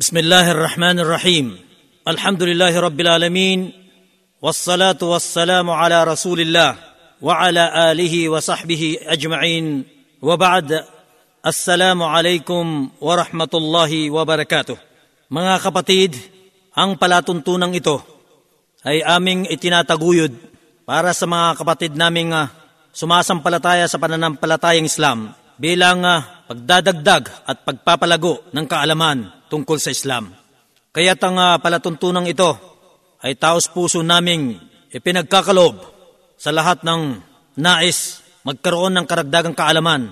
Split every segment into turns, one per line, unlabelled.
بسم الله الرحمن الرحيم الحمد لله رب العالمين والصلاه والسلام على رسول الله وعلى اله وصحبه اجمعين وبعد السلام عليكم ورحمه الله وبركاته mga kapatid ang palatuntunang ito ay aming itinataguyod para sa mga kapatid naming uh, sumasampalataya sa pananampalatayang Islam bilang uh, pagdadagdag at pagpapalago ng kaalaman tungkol sa Islam. Kaya't ang uh, palatuntunang ito ay taos puso naming ipinagkakalob sa lahat ng nais magkaroon ng karagdagang kaalaman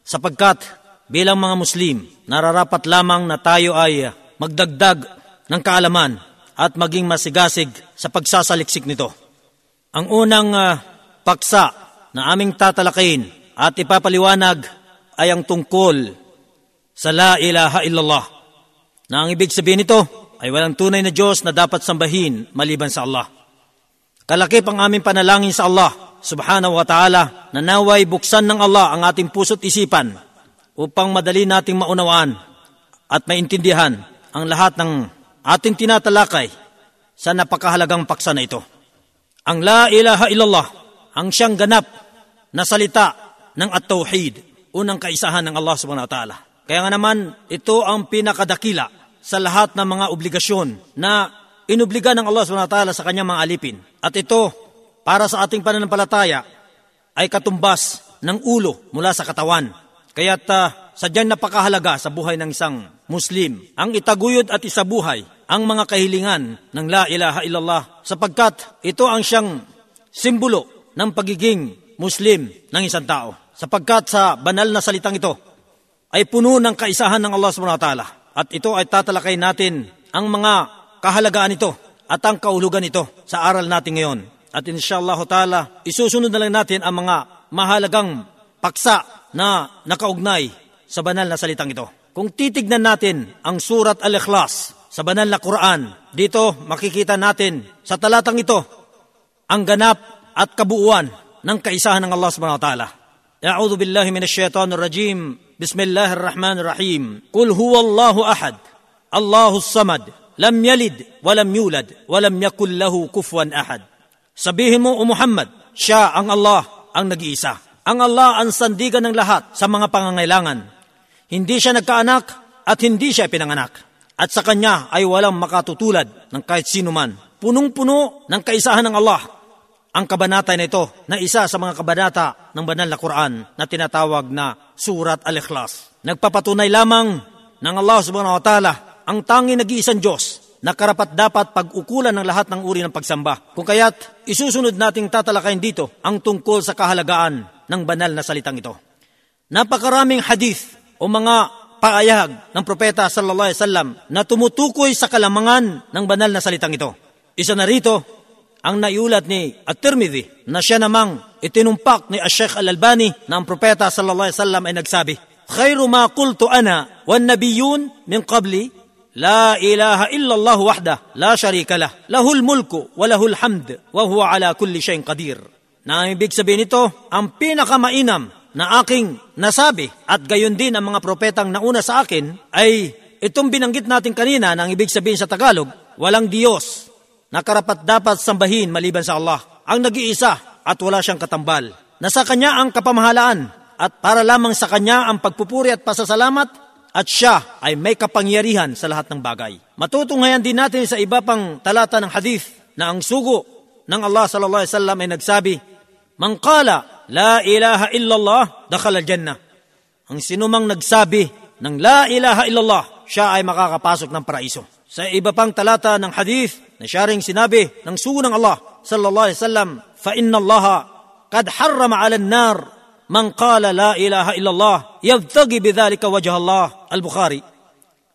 sapagkat bilang mga Muslim, nararapat lamang na tayo ay magdagdag ng kaalaman at maging masigasig sa pagsasaliksik nito. Ang unang uh, paksa na aming tatalakayin at ipapaliwanag ay ang tungkol sa La ilaha illallah. Na ang ibig sabihin nito ay walang tunay na Diyos na dapat sambahin maliban sa Allah. Kalakip ang aming panalangin sa Allah subhanahu wa ta'ala na naway buksan ng Allah ang ating puso't isipan upang madali nating maunawaan at maintindihan ang lahat ng ating tinatalakay sa napakahalagang paksa na ito. Ang La ilaha illallah, ang siyang ganap na salita ng at-tauhid, unang kaisahan ng Allah subhanahu wa ta'ala. Kaya nga naman, ito ang pinakadakila sa lahat ng mga obligasyon na inubliga ng Allah subhanahu wa ta'ala sa kanyang mga alipin. At ito, para sa ating pananampalataya, ay katumbas ng ulo mula sa katawan. Kaya't uh, sadyang napakahalaga sa buhay ng isang Muslim ang itaguyod at isabuhay ang mga kahilingan ng La ilaha illallah sapagkat ito ang siyang simbolo ng pagiging Muslim ng isang tao. Sapagkat sa banal na salitang ito ay puno ng kaisahan ng Allah subhanahu wa ta'ala. At ito ay tatalakay natin ang mga kahalagaan nito at ang kaulugan nito sa aral natin ngayon. At inshallah ta'ala, isusunod na lang natin ang mga mahalagang paksa na nakaugnay sa banal na salitang ito. Kung titignan natin ang surat Al-Ikhlas sa banal na Quran, dito makikita natin sa talatang ito ang ganap at kabuuan ng kaisahan ng Allah subhanahu wa ta'ala. أعوذ بالله من الشيطان الرجيم بسم الله الرحمن الرحيم قل هو الله أحد الله الصمد لم يلد ولم يولد ولم يكن له كفوا أحد Sabihin mo, O Muhammad, siya ang Allah ang nag-iisa. Ang Allah ang sandigan ng lahat sa mga pangangailangan. Hindi siya nagkaanak at hindi siya pinanganak. At sa kanya ay walang makatutulad ng kahit sino man. Punong-puno ng kaisahan ng Allah ang kabanata na ito na isa sa mga kabanata ng banal na Quran na tinatawag na Surat Al-Ikhlas. Nagpapatunay lamang ng Allah subhanahu wa ta'ala ang tangi nag-iisang Diyos na karapat dapat pag-ukulan ng lahat ng uri ng pagsamba. Kung kaya't isusunod nating tatalakayin dito ang tungkol sa kahalagaan ng banal na salitang ito. Napakaraming hadith o mga paayag ng propeta sallallahu alaihi wasallam na tumutukoy sa kalamangan ng banal na salitang ito. Isa na rito ang naiulat ni At-Tirmidhi na siya namang itinumpak ni Ash-Sheikh Al-Albani na ang propeta sallallahu alaihi wasallam ay nagsabi, "Khairu ma qultu ana wan nabiyyun min qabli la ilaha illa Allah wahda la sharika lah lahul mulku wa lahul hamd wa huwa ala kulli shay'in qadir." Na ibig sabihin nito, ang pinakamainam na aking nasabi at gayon din ang mga propetang nauna sa akin ay itong binanggit natin kanina na ang ibig sabihin sa Tagalog, walang Diyos na karapat dapat sambahin maliban sa Allah, ang nag-iisa at wala siyang katambal. Nasa Kanya ang kapamahalaan at para lamang sa Kanya ang pagpupuri at pasasalamat at siya ay may kapangyarihan sa lahat ng bagay. Matutunghayan din natin sa iba pang talata ng hadith na ang sugo ng Allah sallallahu alaihi wasallam ay nagsabi, "Man qala la ilaha illallah dakhala al-jannah." Ang sinumang nagsabi ng la ilaha illallah, siya ay makakapasok ng paraiso. Sa iba pang talata ng hadith na siya ring sinabi ng sugo ng Allah sallallahu alaihi wasallam, fa inna Allah qad harrama 'ala an-nar man qala la ilaha illallah yabtaghi bidhalika wajha Allah al-Bukhari.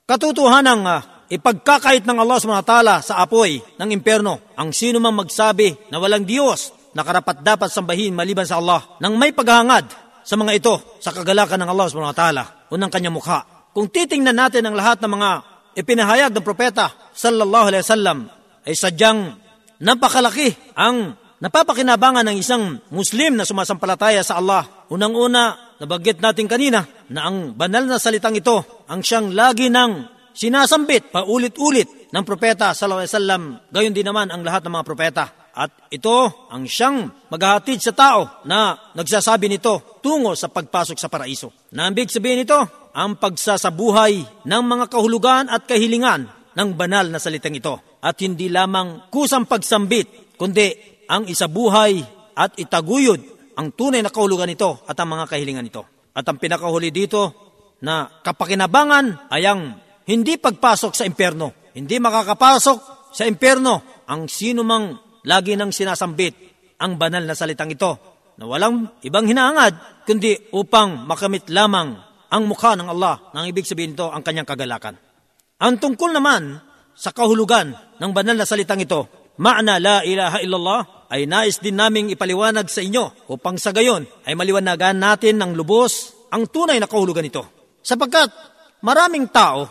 Katotohanan uh, ipagkakait ng Allah subhanahu wa ta'ala sa apoy ng impyerno ang sino man magsabi na walang Diyos na karapat dapat sambahin maliban sa Allah nang may paghahangad sa mga ito sa kagalakan ng Allah subhanahu wa ta'ala o ng kanyang mukha. Kung titingnan natin ang lahat ng mga ipinahayag ng propeta sallallahu alaihi wasallam ay sadyang napakalaki ang napapakinabangan ng isang Muslim na sumasampalataya sa Allah. Unang-una, nabanggit natin kanina na ang banal na salitang ito ang siyang lagi ng sinasambit paulit-ulit ng propeta sallallahu alaihi wasallam. Gayon din naman ang lahat ng mga propeta. At ito ang siyang maghahatid sa tao na nagsasabi nito tungo sa pagpasok sa paraiso. Na ang big sabihin nito, ang pagsasabuhay ng mga kahulugan at kahilingan ng banal na salitang ito. At hindi lamang kusang pagsambit, kundi ang isabuhay at itaguyod ang tunay na kahulugan nito at ang mga kahilingan nito. At ang pinakahuli dito na kapakinabangan ay ang hindi pagpasok sa impyerno. Hindi makakapasok sa impyerno ang sino mang lagi nang sinasambit ang banal na salitang ito na walang ibang hinaangad kundi upang makamit lamang ang mukha ng Allah nang ibig sabihin ito ang kanyang kagalakan. Ang tungkol naman sa kahulugan ng banal na salitang ito, ma'na la ilaha illallah, ay nais din naming ipaliwanag sa inyo upang sa gayon ay maliwanagan natin ng lubos ang tunay na kahulugan nito. Sapagkat maraming tao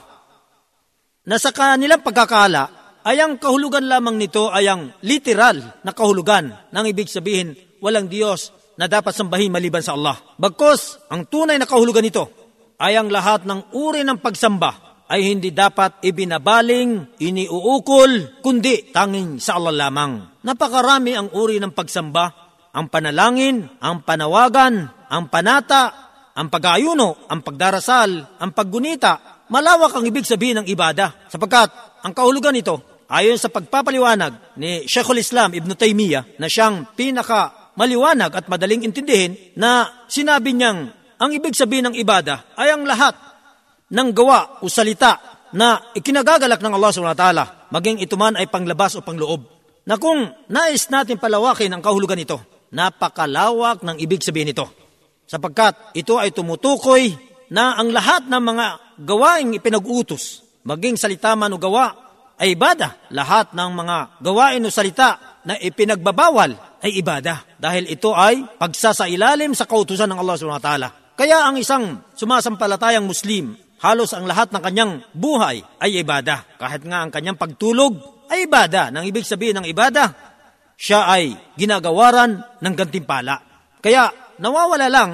na sa kanilang pagkakala ay ang kahulugan lamang nito ay ang literal na kahulugan nang ibig sabihin walang Diyos na dapat sambahin maliban sa Allah. Bagkos, ang tunay na kahulugan nito ay ang lahat ng uri ng pagsamba ay hindi dapat ibinabaling, iniuukol, kundi tanging sa Allah lamang. Napakarami ang uri ng pagsamba, ang panalangin, ang panawagan, ang panata, ang pag-ayuno, ang pagdarasal, ang paggunita. Malawak ang ibig sabihin ng ibada, sapagkat ang kahulugan nito, ayon sa pagpapaliwanag ni Sheikhul Islam Ibn Taymiyyah na siyang pinaka maliwanag at madaling intindihin na sinabi niyang ang ibig sabihin ng ibada ay ang lahat ng gawa o salita na ikinagagalak ng Allah subhanahu wa ta'ala, maging ito man ay panglabas o pangloob. Na kung nais natin palawakin ang kahulugan nito, napakalawak ng ibig sabihin nito. Sapagkat ito ay tumutukoy na ang lahat ng mga gawaing ipinag-utos, maging salita man o gawa, ay ibada. Lahat ng mga gawain o salita na ipinagbabawal ay ibada. Dahil ito ay pagsasailalim sa kautusan ng Allah subhanahu wa ta'ala. Kaya ang isang sumasampalatayang Muslim halos ang lahat ng kanyang buhay ay ibada. Kahit nga ang kanyang pagtulog ay ibada. Nang ibig sabihin ng ibada, siya ay ginagawaran ng gantimpala. Kaya nawawala lang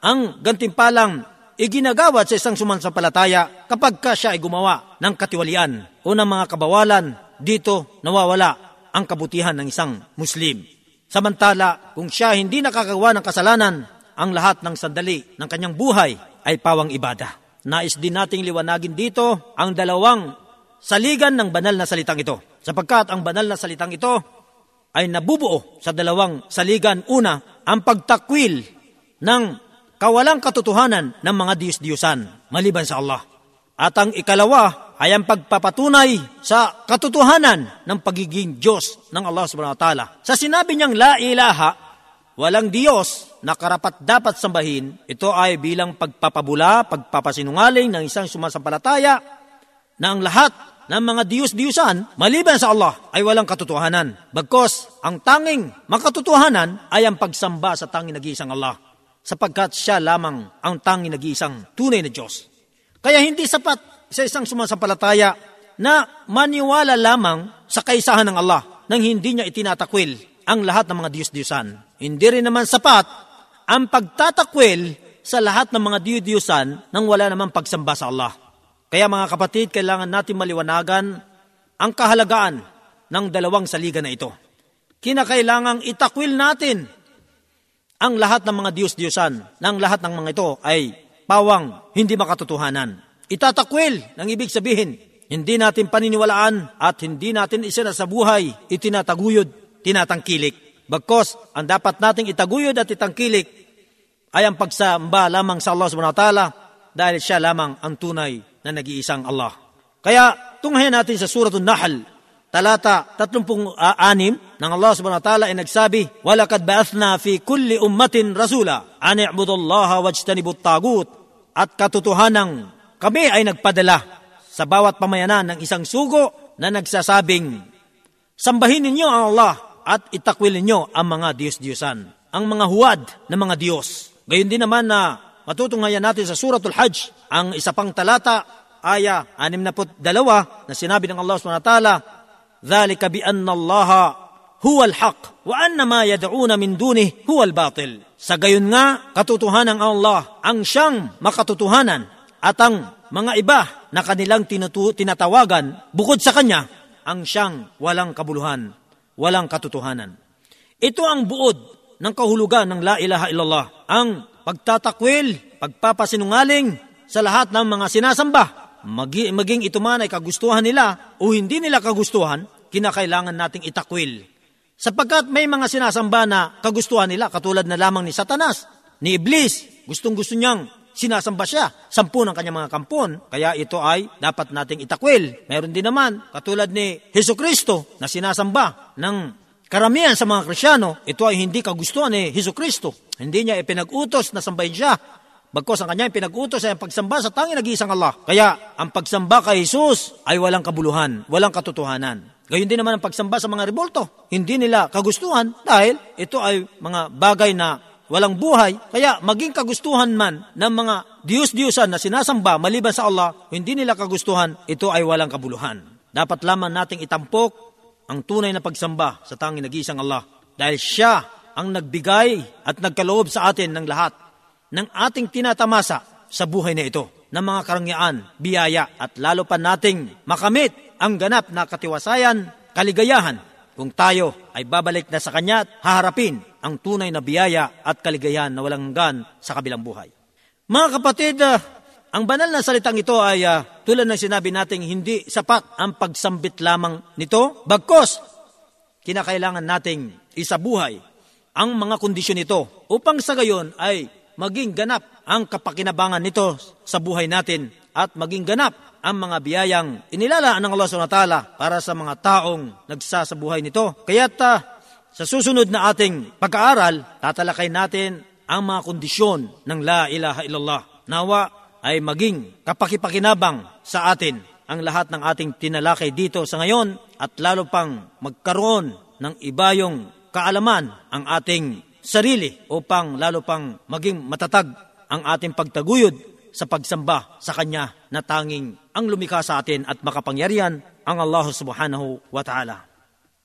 ang gantimpalang iginagawat sa isang sumansampalataya kapag ka siya ay gumawa ng katiwalian o ng mga kabawalan, dito nawawala ang kabutihan ng isang Muslim. Samantala, kung siya hindi nakakagawa ng kasalanan, ang lahat ng sandali ng kanyang buhay ay pawang ibada. Nais din nating liwanagin dito ang dalawang saligan ng banal na salitang ito. Sapagkat ang banal na salitang ito ay nabubuo sa dalawang saligan. Una, ang pagtakwil ng kawalang katotohanan ng mga Diyos-Diyosan maliban sa Allah. At ang ikalawa ay ang pagpapatunay sa katotohanan ng pagiging Diyos ng Allah subhanahu wa ta'ala. Sa sinabi niyang la ilaha, walang Diyos na karapat dapat sambahin, ito ay bilang pagpapabula, pagpapasinungaling ng isang sumasampalataya na ang lahat ng mga Diyos-Diyusan, maliban sa Allah, ay walang katotohanan. Bagkos, ang tanging makatotohanan ay ang pagsamba sa tanging nag-iisang Allah, sapagkat siya lamang ang tanging nag-iisang tunay na Diyos. Kaya hindi sapat sa isang sumasampalataya na maniwala lamang sa kaisahan ng Allah nang hindi niya itinatakwil ang lahat ng mga Diyos-Diyusan. Hindi rin naman sapat ang pagtatakwil sa lahat ng mga diyudiyusan nang wala namang pagsamba sa Allah. Kaya mga kapatid, kailangan natin maliwanagan ang kahalagaan ng dalawang saliga na ito. Kinakailangang itakwil natin ang lahat ng mga Diyos-Diyosan, ng lahat ng mga ito ay pawang hindi makatotohanan. Itatakwil ng ibig sabihin, hindi natin paniniwalaan at hindi natin isa sa buhay, itinataguyod, tinatangkilik. Bagkos, ang dapat nating itaguyod at itangkilik ay ang pagsamba lamang sa Allah subhanahu wa ta'ala dahil siya lamang ang tunay na nag-iisang Allah. Kaya tunghayan natin sa Suratul Nahl, talata 36 ng Allah subhanahu wa ta'ala ay nagsabi, وَلَكَدْ بَأَثْنَا فِي كُلِّ أُمَّةٍ رَسُولًا أَنِ اعْبُدُوا اللَّهَ وَاجْتَنِبُوا الطَّاغُوتَ At katotohanan, kami ay nagpadala sa bawat pamayanan ng isang sugo na nagsasabing, Sambahin ninyo ang Allah at itakwil ninyo ang mga Diyos-Diyosan, ang mga huwad na mga Diyos. Gayon din naman na matutunghayan natin sa Suratul Hajj, ang isa pang talata, aya 62 na sinabi ng Allah SWT, ذَلِكَ بِأَنَّ اللَّهَ huwa al-haq wa anna ma yad'una min dunih huwa al-batil. Sa gayon nga, katotohanan ng Allah ang siyang makatotohanan at ang mga iba na kanilang tinutu- tinatawagan bukod sa kanya ang siyang walang kabuluhan, walang katotohanan. Ito ang buod ng kahulugan ng La ilaha illallah, ang pagtatakwil, pagpapasinungaling sa lahat ng mga sinasamba. Magi, maging ito man ay kagustuhan nila o hindi nila kagustuhan, kinakailangan nating itakwil. Sapagkat may mga sinasamba na kagustuhan nila, katulad na lamang ni Satanas, ni Iblis, gustong gusto niyang sinasamba siya, sampu ng kanyang mga kampon, kaya ito ay dapat nating itakwil. Meron din naman, katulad ni Heso Kristo, na sinasamba ng karamihan sa mga Krisyano, ito ay hindi kagustuhan ni Heso Kristo. Hindi niya ipinag-utos na sambahin siya. Bagkos ang kanyang pinag-utos ay ang pagsamba sa tanging nag-iisang Allah. Kaya ang pagsamba kay Jesus ay walang kabuluhan, walang katotohanan. Gayon din naman ang pagsamba sa mga rebolto. Hindi nila kagustuhan dahil ito ay mga bagay na walang buhay. Kaya maging kagustuhan man ng mga Diyos-Diyosan na sinasamba maliban sa Allah, hindi nila kagustuhan, ito ay walang kabuluhan. Dapat lamang nating itampok ang tunay na pagsamba sa tanging nag-iisang Allah. Dahil siya ang nagbigay at nagkaloob sa atin ng lahat ng ating tinatamasa sa buhay na ito ng mga karangyaan, biyaya at lalo pa nating makamit ang ganap na katiwasayan, kaligayahan kung tayo ay babalik na sa Kanya at haharapin ang tunay na biyaya at kaligayahan na walang hanggan sa kabilang buhay. Mga kapatid, uh, ang banal na salitang ito ay uh, tulad ng sinabi nating hindi sapat ang pagsambit lamang nito. Bagkos, kinakailangan nating isabuhay ang mga kondisyon nito upang sa gayon ay maging ganap ang kapakinabangan nito sa buhay natin at maging ganap ang mga biyayang inilalaan ng Allah SWT para sa mga taong nagsasabuhay nito. Kaya't uh, sa susunod na ating pag-aaral, tatalakay natin ang mga kondisyon ng La ilaha illallah. Nawa ay maging kapakipakinabang sa atin ang lahat ng ating tinalakay dito sa ngayon at lalo pang magkaroon ng ibayong kaalaman ang ating sarili upang lalo pang maging matatag ang ating pagtaguyod sa pagsamba sa Kanya na tanging ang lumikha sa atin at makapangyarihan ang Allah subhanahu wa ta'ala.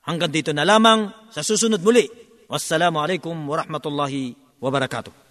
Hanggang dito na lamang sa susunod muli. Wassalamu alaikum warahmatullahi wabarakatuh.